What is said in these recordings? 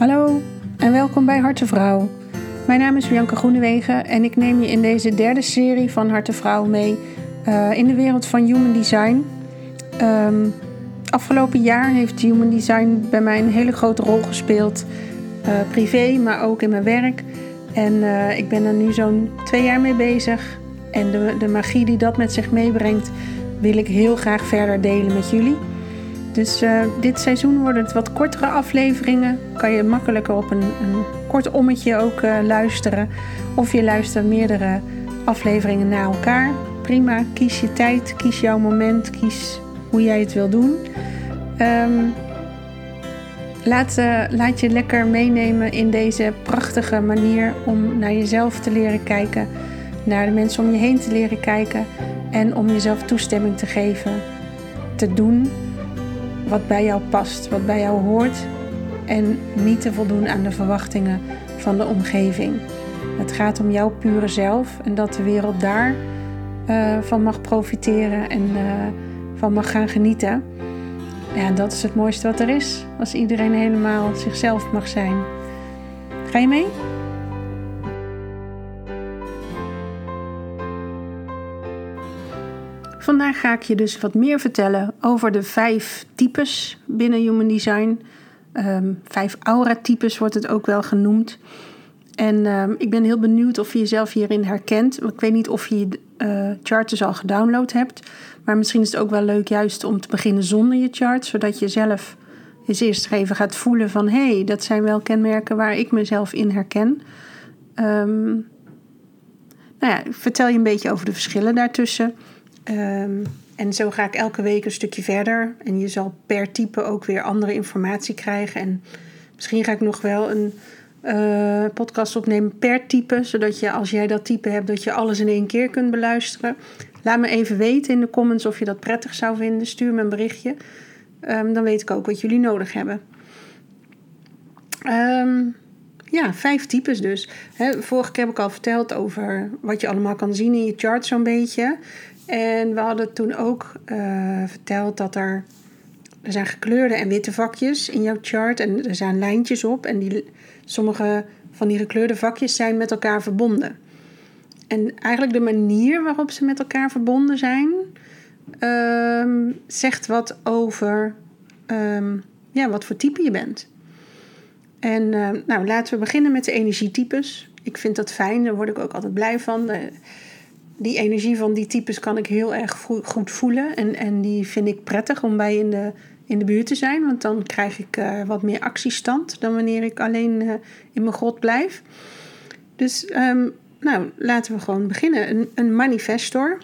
Hallo en welkom bij Harte Vrouw. Mijn naam is Bianca Groenewegen en ik neem je in deze derde serie van Harte Vrouw mee uh, in de wereld van human design. Um, afgelopen jaar heeft human design bij mij een hele grote rol gespeeld, uh, privé, maar ook in mijn werk. En uh, ik ben er nu zo'n twee jaar mee bezig. En de, de magie die dat met zich meebrengt, wil ik heel graag verder delen met jullie. Dus uh, dit seizoen worden het wat kortere afleveringen. Kan je makkelijker op een, een kort ommetje ook uh, luisteren. Of je luistert meerdere afleveringen na elkaar. Prima, kies je tijd, kies jouw moment, kies hoe jij het wil doen. Um, laat, uh, laat je lekker meenemen in deze prachtige manier om naar jezelf te leren kijken. Naar de mensen om je heen te leren kijken. En om jezelf toestemming te geven. Te doen wat bij jou past, wat bij jou hoort en niet te voldoen aan de verwachtingen van de omgeving. Het gaat om jouw pure zelf en dat de wereld daar uh, van mag profiteren en uh, van mag gaan genieten. Ja, dat is het mooiste wat er is, als iedereen helemaal zichzelf mag zijn. Ga je mee? Vandaag ga ik je dus wat meer vertellen over de vijf types binnen Human Design. Um, vijf aura-types wordt het ook wel genoemd. En um, ik ben heel benieuwd of je jezelf hierin herkent. Ik weet niet of je uh, chart dus al gedownload hebt. Maar misschien is het ook wel leuk juist om te beginnen zonder je chart. Zodat je zelf eens eerst even gaat voelen van... hé, hey, dat zijn wel kenmerken waar ik mezelf in herken. Um, nou ja, vertel je een beetje over de verschillen daartussen... Um, en zo ga ik elke week een stukje verder. En je zal per type ook weer andere informatie krijgen. En misschien ga ik nog wel een uh, podcast opnemen per type. Zodat je, als jij dat type hebt, dat je alles in één keer kunt beluisteren. Laat me even weten in de comments of je dat prettig zou vinden. Stuur me een berichtje. Um, dan weet ik ook wat jullie nodig hebben. Um, ja, vijf types dus. Vorige keer heb ik al verteld over wat je allemaal kan zien in je chart zo'n beetje. En we hadden toen ook uh, verteld dat er, er zijn gekleurde en witte vakjes in jouw chart. En er zijn lijntjes op. En die, sommige van die gekleurde vakjes zijn met elkaar verbonden. En eigenlijk de manier waarop ze met elkaar verbonden zijn, uh, zegt wat over um, ja, wat voor type je bent. En uh, nou, laten we beginnen met de energietypes. Ik vind dat fijn, daar word ik ook altijd blij van. De, die energie van die types kan ik heel erg goed voelen. En, en die vind ik prettig om bij in de, in de buurt te zijn. Want dan krijg ik uh, wat meer actiestand dan wanneer ik alleen uh, in mijn grot blijf. Dus um, nou, laten we gewoon beginnen. Een, een manifestor.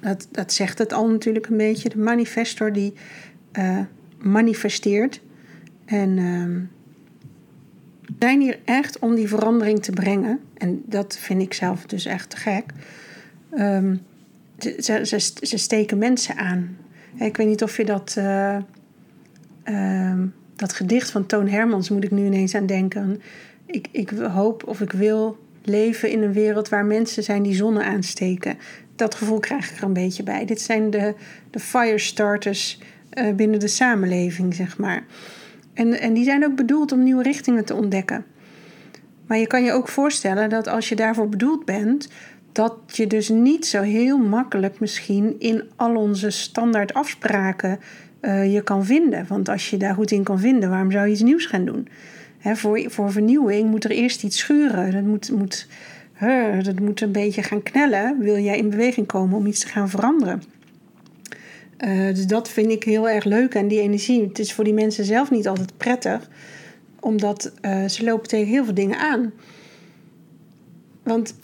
Dat, dat zegt het al natuurlijk een beetje. De manifestor die uh, manifesteert. En um, zijn hier echt om die verandering te brengen. En dat vind ik zelf dus echt te gek. Um, ze, steken mensen aan. Ik weet niet of je dat, uh, uh, dat gedicht van Toon Hermans moet ik nu ineens aan denken. Ik, ik hoop of ik wil leven in een wereld waar mensen zijn die zonnen aansteken. Dat gevoel krijg ik er een beetje bij. Dit zijn de, de firestarters uh, binnen de samenleving, zeg maar. En, en die zijn ook bedoeld om nieuwe richtingen te ontdekken. Maar je kan je ook voorstellen dat als je daarvoor bedoeld bent, dat je dus niet zo heel makkelijk misschien in al onze standaard afspraken uh, je kan vinden. Want als je daar goed in kan vinden, waarom zou je iets nieuws gaan doen? Voor, voor vernieuwing moet er eerst iets schuren. Dat moet, moet, dat moet een beetje gaan knellen. Wil jij in beweging komen om iets te gaan veranderen? Uh, dus dat vind ik heel erg leuk aan die energie. Het is voor die mensen zelf niet altijd prettig, omdat uh, ze lopen tegen heel veel dingen aan. Want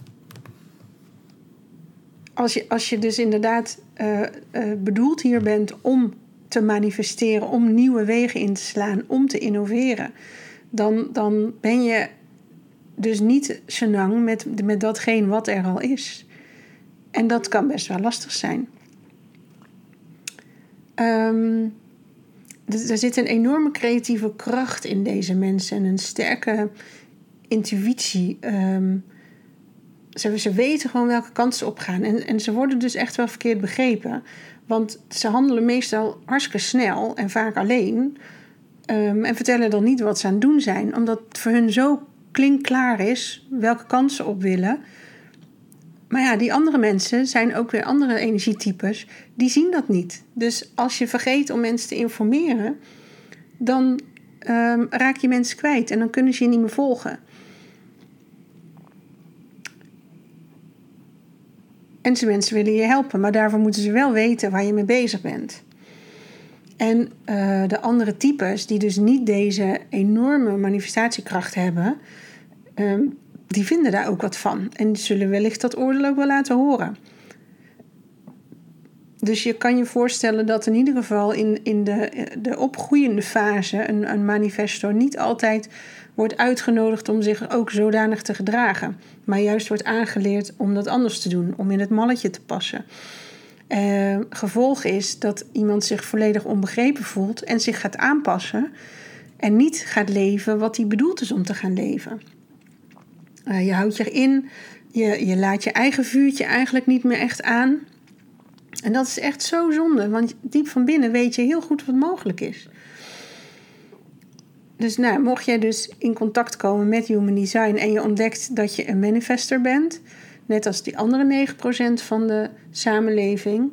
als je, als je dus inderdaad uh, bedoeld hier bent om te manifesteren, om nieuwe wegen in te slaan, om te innoveren, dan, dan ben je dus niet senang met, met datgene wat er al is. En dat kan best wel lastig zijn. Um, er zit een enorme creatieve kracht in deze mensen en een sterke intuïtie. Um, ze, weten gewoon welke kant ze opgaan. En, en ze worden dus echt wel verkeerd begrepen. Want ze handelen meestal hartstikke snel en vaak alleen. Ehm, en vertellen dan niet wat ze aan het doen zijn, omdat het voor hun zo klinkklaar is welke kansen ze op willen. Maar ja, die andere mensen zijn ook weer andere energietypes, die zien dat niet. Dus als je vergeet om mensen te informeren, dan um, raak je mensen kwijt en dan kunnen ze je niet meer volgen. En ze mensen willen je helpen, maar daarvoor moeten ze wel weten waar je mee bezig bent. En uh, de andere types, die dus niet deze enorme manifestatiekracht hebben, um, die vinden daar ook wat van. En die zullen wellicht dat oordeel ook wel laten horen. Dus je kan je voorstellen dat in ieder geval in, in de, de opgroeiende fase een, een manifestor niet altijd wordt uitgenodigd om zich ook zodanig te gedragen. Maar juist wordt aangeleerd om dat anders te doen, om in het malletje te passen. Uh, gevolg is dat iemand zich volledig onbegrepen voelt en zich gaat aanpassen en niet gaat leven wat hij bedoeld is om te gaan leven. Uh, je houdt je in, je, je laat je eigen vuurtje eigenlijk niet meer echt aan. En dat is echt zo zonde, want diep van binnen weet je heel goed wat mogelijk is. Dus nou, mocht jij dus in contact komen met Human Design en je ontdekt dat je een manifester bent, net als die andere 9% van de samenleving,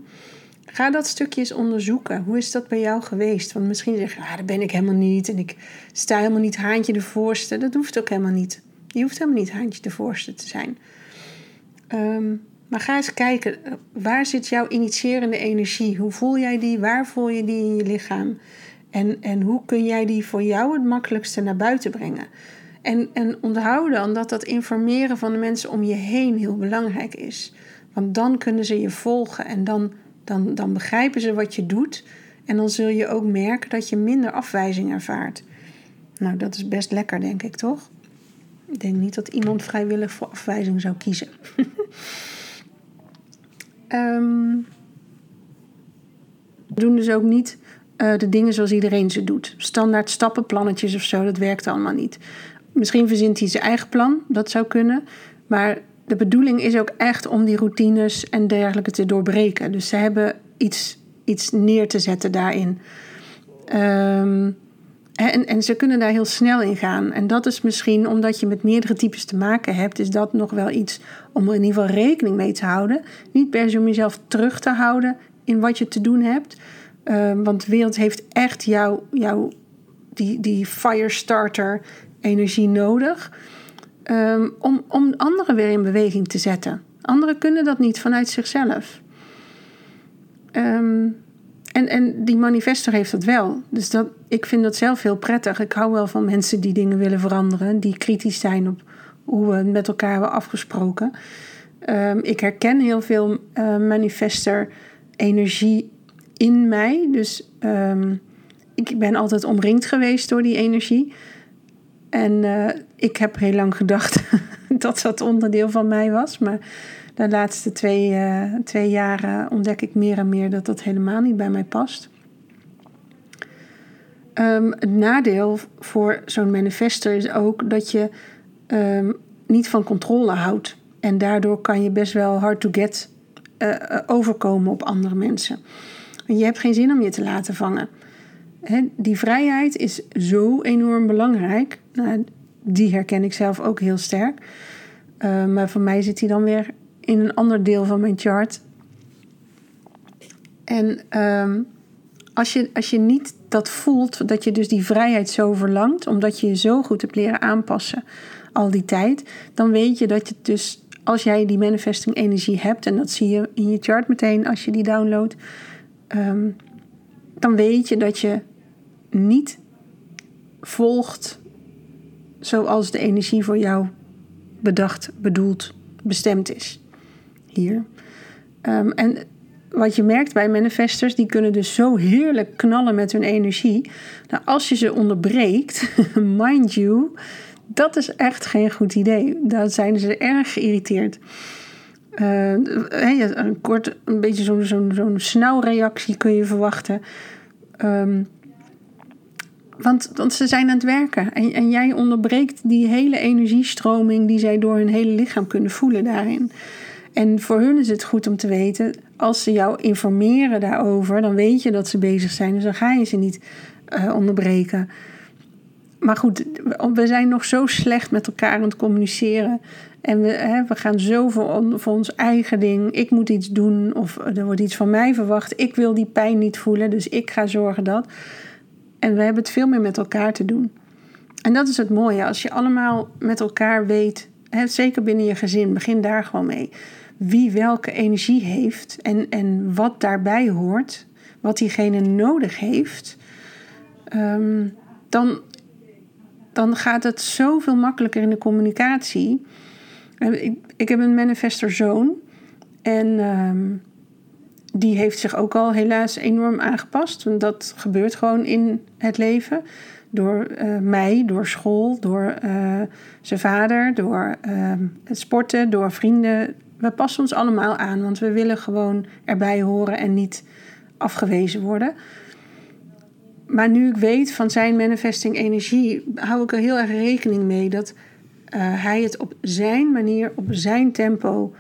ga dat stukje eens onderzoeken. Hoe is dat bij jou geweest? Want misschien zeg je, ah, dat ben ik helemaal niet en ik sta helemaal niet haantje de voorste. Dat hoeft ook helemaal niet. Je hoeft helemaal niet haantje de voorste te zijn. Um, maar ga eens kijken, waar zit jouw initiërende energie? Hoe voel jij die? Waar voel je die in je lichaam? En, en hoe kun jij die voor jou het makkelijkste naar buiten brengen? En, en onthoud dan dat dat informeren van de mensen om je heen heel belangrijk is. Want dan kunnen ze je volgen en dan, dan, dan begrijpen ze wat je doet. En dan zul je ook merken dat je minder afwijzing ervaart. Nou, dat is best lekker, denk ik, toch? Ik denk niet dat iemand vrijwillig voor afwijzing zou kiezen. Um, we doen dus ook niet uh, de dingen zoals iedereen ze doet. Standaard stappenplannetjes of zo, dat werkt allemaal niet. Misschien verzint hij zijn eigen plan, dat zou kunnen. Maar de bedoeling is ook echt om die routines en dergelijke te doorbreken. Dus ze hebben iets, iets neer te zetten daarin. Um, en, en ze kunnen daar heel snel in gaan. En dat is misschien omdat je met meerdere types te maken hebt, is dat nog wel iets om er in ieder geval rekening mee te houden. Niet per se om jezelf terug te houden in wat je te doen hebt. Um, want de wereld heeft echt jouw, jou, die, die firestarter energie nodig. Um, om, om anderen weer in beweging te zetten. Anderen kunnen dat niet vanuit zichzelf. Um, en, en die manifestor heeft dat wel. Dus dat, ik vind dat zelf heel prettig. Ik hou wel van mensen die dingen willen veranderen, die kritisch zijn op hoe we met elkaar hebben afgesproken. Um, ik herken heel veel uh, manifester energie in mij. Dus um, ik ben altijd omringd geweest door die energie. En uh, ik heb heel lang gedacht dat dat onderdeel van mij was. Maar de laatste twee, uh, twee jaren ontdek ik meer en meer dat dat helemaal niet bij mij past. Um, het nadeel voor zo'n manifester is ook dat je um, niet van controle houdt. En daardoor kan je best wel hard to get uh, overkomen op andere mensen. Je hebt geen zin om je te laten vangen. Die vrijheid is zo enorm belangrijk. Nou, die herken ik zelf ook heel sterk. Uh, maar voor mij zit die dan weer in een ander deel van mijn chart. En um, als, je, als je niet dat voelt, dat je dus die vrijheid zo verlangt, omdat je je zo goed hebt leren aanpassen al die tijd, dan weet je dat je dus, als jij die manifesting energie hebt, en dat zie je in je chart meteen als je die downloadt, um, dan weet je dat je niet volgt zoals de energie voor jou bedacht, bedoeld, bestemd is hier. Um, en wat je merkt bij manifestors, die kunnen dus zo heerlijk knallen met hun energie. Nou, als je ze onderbreekt, mind you, dat is echt geen goed idee. Dan zijn ze erg geïrriteerd. Uh, een kort, een beetje zo'n zo'n zo'n snauwreactie kun je verwachten. Um, want, want ze zijn aan het werken. En, en jij onderbreekt die hele energiestroming die zij door hun hele lichaam kunnen voelen daarin. En voor hun is het goed om te weten, als ze jou informeren daarover, dan weet je dat ze bezig zijn. Dus dan ga je ze niet uh, onderbreken. Maar goed, we zijn nog zo slecht met elkaar aan het communiceren. En we, hè, we gaan zo voor, voor ons eigen ding. Ik moet iets doen of er wordt iets van mij verwacht. Ik wil die pijn niet voelen, dus ik ga zorgen dat. En we hebben het veel meer met elkaar te doen. En dat is het mooie. Als je allemaal met elkaar weet, hè, zeker binnen je gezin, begin daar gewoon mee. Wie welke energie heeft en, en wat daarbij hoort, wat diegene nodig heeft. Ehm, dan, dan gaat het zoveel makkelijker in de communicatie. Ik, ik heb een manifester zoon. En ehm, die heeft zich ook al helaas enorm aangepast. Want dat gebeurt gewoon in het leven. Door eh, mij, door school, door uh, zijn vader, door ehm, het sporten, door vrienden. We passen ons allemaal aan, want we willen gewoon erbij horen en niet afgewezen worden. Maar nu ik weet van zijn manifesting energie, hou ik er heel erg rekening mee dat uh, hij het op zijn manier, op zijn tempo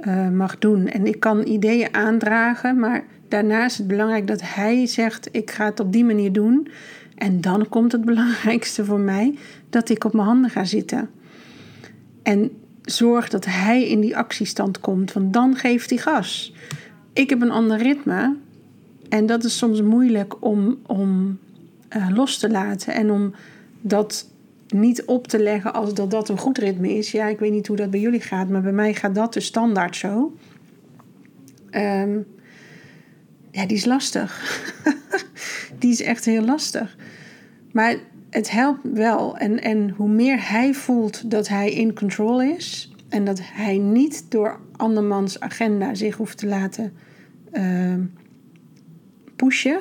uh, mag doen. En ik kan ideeën aandragen, maar daarnaast is het belangrijk dat hij zegt: ik ga het op die manier doen. En dan komt het belangrijkste voor mij dat ik op mijn handen ga zitten. En zorg dat hij in die actiestand komt, want dan geeft hij gas. Ik heb een ander ritme en dat is soms moeilijk om, om uh, los te laten en om dat niet op te leggen als dat dat een goed ritme is. Ja, ik weet niet hoe dat bij jullie gaat, maar bij mij gaat dat de standaard zo. Um, ja, die is lastig. die is echt heel lastig. Maar het helpt wel. En, en hoe meer hij voelt dat hij in control is. En dat hij niet door andermans agenda zich hoeft te laten uh, pushen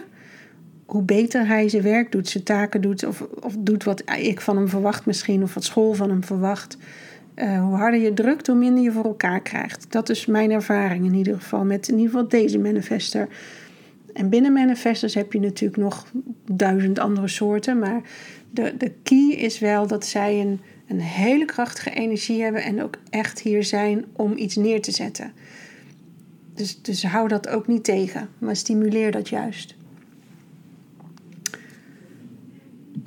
hoe beter hij zijn werk doet, zijn taken doet, of, of doet wat ik van hem verwacht misschien, of wat school van hem verwacht. Uh, hoe harder je drukt, hoe minder je voor elkaar krijgt. Dat is mijn ervaring in ieder geval met in ieder geval deze manifester. En binnen manifestors heb je natuurlijk nog duizend andere soorten, maar de, de key is wel dat zij een, een hele krachtige energie hebben en ook echt hier zijn om iets neer te zetten. Dus, dus hou dat ook niet tegen, maar stimuleer dat juist.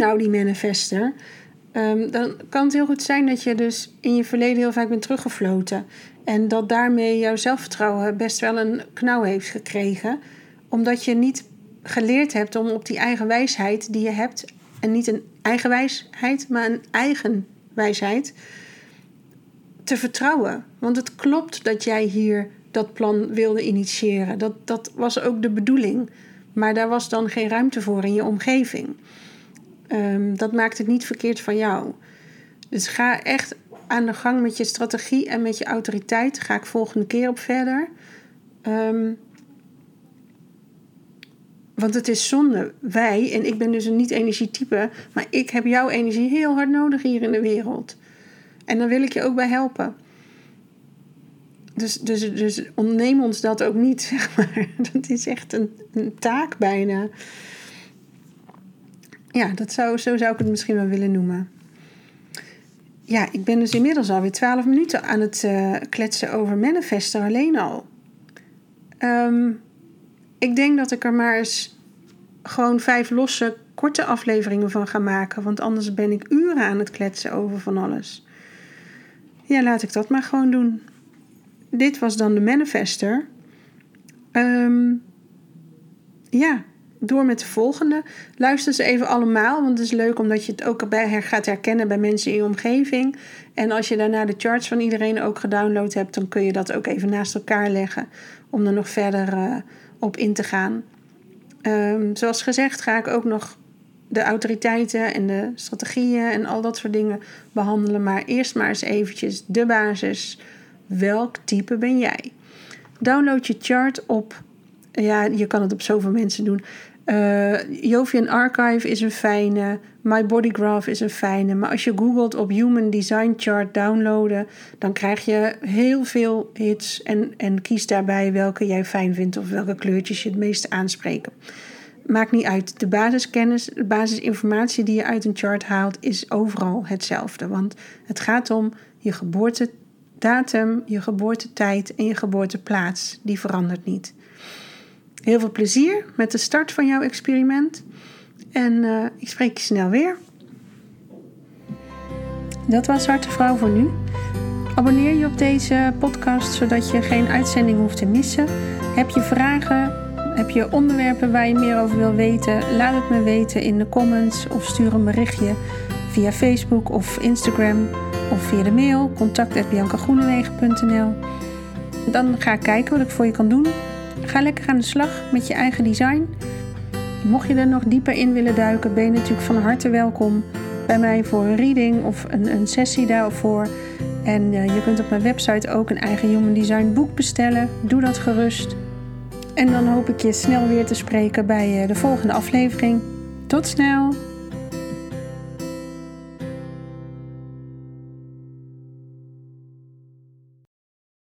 nou die manifester, um, dan kan het heel goed zijn dat je dus in je verleden heel vaak bent teruggefloten. En dat daarmee jouw zelfvertrouwen best wel een knauw heeft gekregen. Omdat je niet geleerd hebt om op die eigen wijsheid die je hebt, en niet een eigen wijsheid, maar een eigen wijsheid, te vertrouwen. Want het klopt dat jij hier dat plan wilde initiëren. Dat, dat was ook de bedoeling. Maar daar was dan geen ruimte voor in je omgeving. Um, dat maakt het niet verkeerd van jou. Dus ga echt aan de gang met je strategie en met je autoriteit. Ga ik volgende keer op verder. Um, want het is zonde. Wij, en ik ben dus een niet-energietype, maar ik heb jouw energie heel hard nodig hier in de wereld. En dan wil ik je ook bij helpen. Dus, dus, dus ontneem ons dat ook niet, zeg maar. Dat is echt een, een taak bijna. Ja, dat zou, zo zou ik het misschien wel willen noemen. Ja, ik ben dus inmiddels alweer 12 minuten aan het uh, kletsen over manifesten alleen al. Um, ik denk dat ik er maar eens gewoon vijf losse, korte afleveringen van ga maken. Want anders ben ik uren aan het kletsen over van alles. Ja, laat ik dat maar gewoon doen. Dit was dan de manifester. Um, ja, door met de volgende. Luister ze even allemaal, want het is leuk omdat je het ook bij gaat herkennen bij mensen in je omgeving. En als je daarna de charts van iedereen ook gedownload hebt, dan kun je dat ook even naast elkaar leggen om er nog verder uh, op in te gaan. Um, zoals gezegd ga ik ook nog de autoriteiten en de strategieën en al dat soort dingen behandelen. Maar eerst maar eens eventjes de basis. Welk type ben jij? Download je chart op. Ja, je kan het op zoveel mensen doen. Uh, Jovian Archive is een fijne. My Body Graph is een fijne. Maar als je googelt op Human Design Chart downloaden, dan krijg je heel veel hits. En, en kies daarbij welke jij fijn vindt of welke kleurtjes je het meeste aanspreken. Maakt niet uit. De basiskennis, de basisinformatie die je uit een chart haalt, is overal hetzelfde. Want het gaat om je geboortedatum datum, je geboortetijd en je geboorteplaats, die verandert niet. Heel veel plezier met de start van jouw experiment. En uh, ik spreek je snel weer. Dat was Harte Vrouw voor nu. Abonneer je op deze podcast zodat je geen uitzending hoeft te missen. Heb je vragen? Heb je onderwerpen waar je meer over wil weten? Laat het me weten in de comments of stuur een berichtje via Facebook of Instagram of via de mail contact.biancagroenewegen.nl. Dan ga ik kijken wat ik voor je kan doen. Ga lekker aan de slag met je eigen design. Mocht je er nog dieper in willen duiken, ben je natuurlijk van harte welkom bij mij voor een reading of een, een sessie daarvoor. En uh, je kunt op mijn website ook een eigen Human Design boek bestellen. Doe dat gerust. En dan hoop ik je snel weer te spreken bij uh, de volgende aflevering. Tot snel!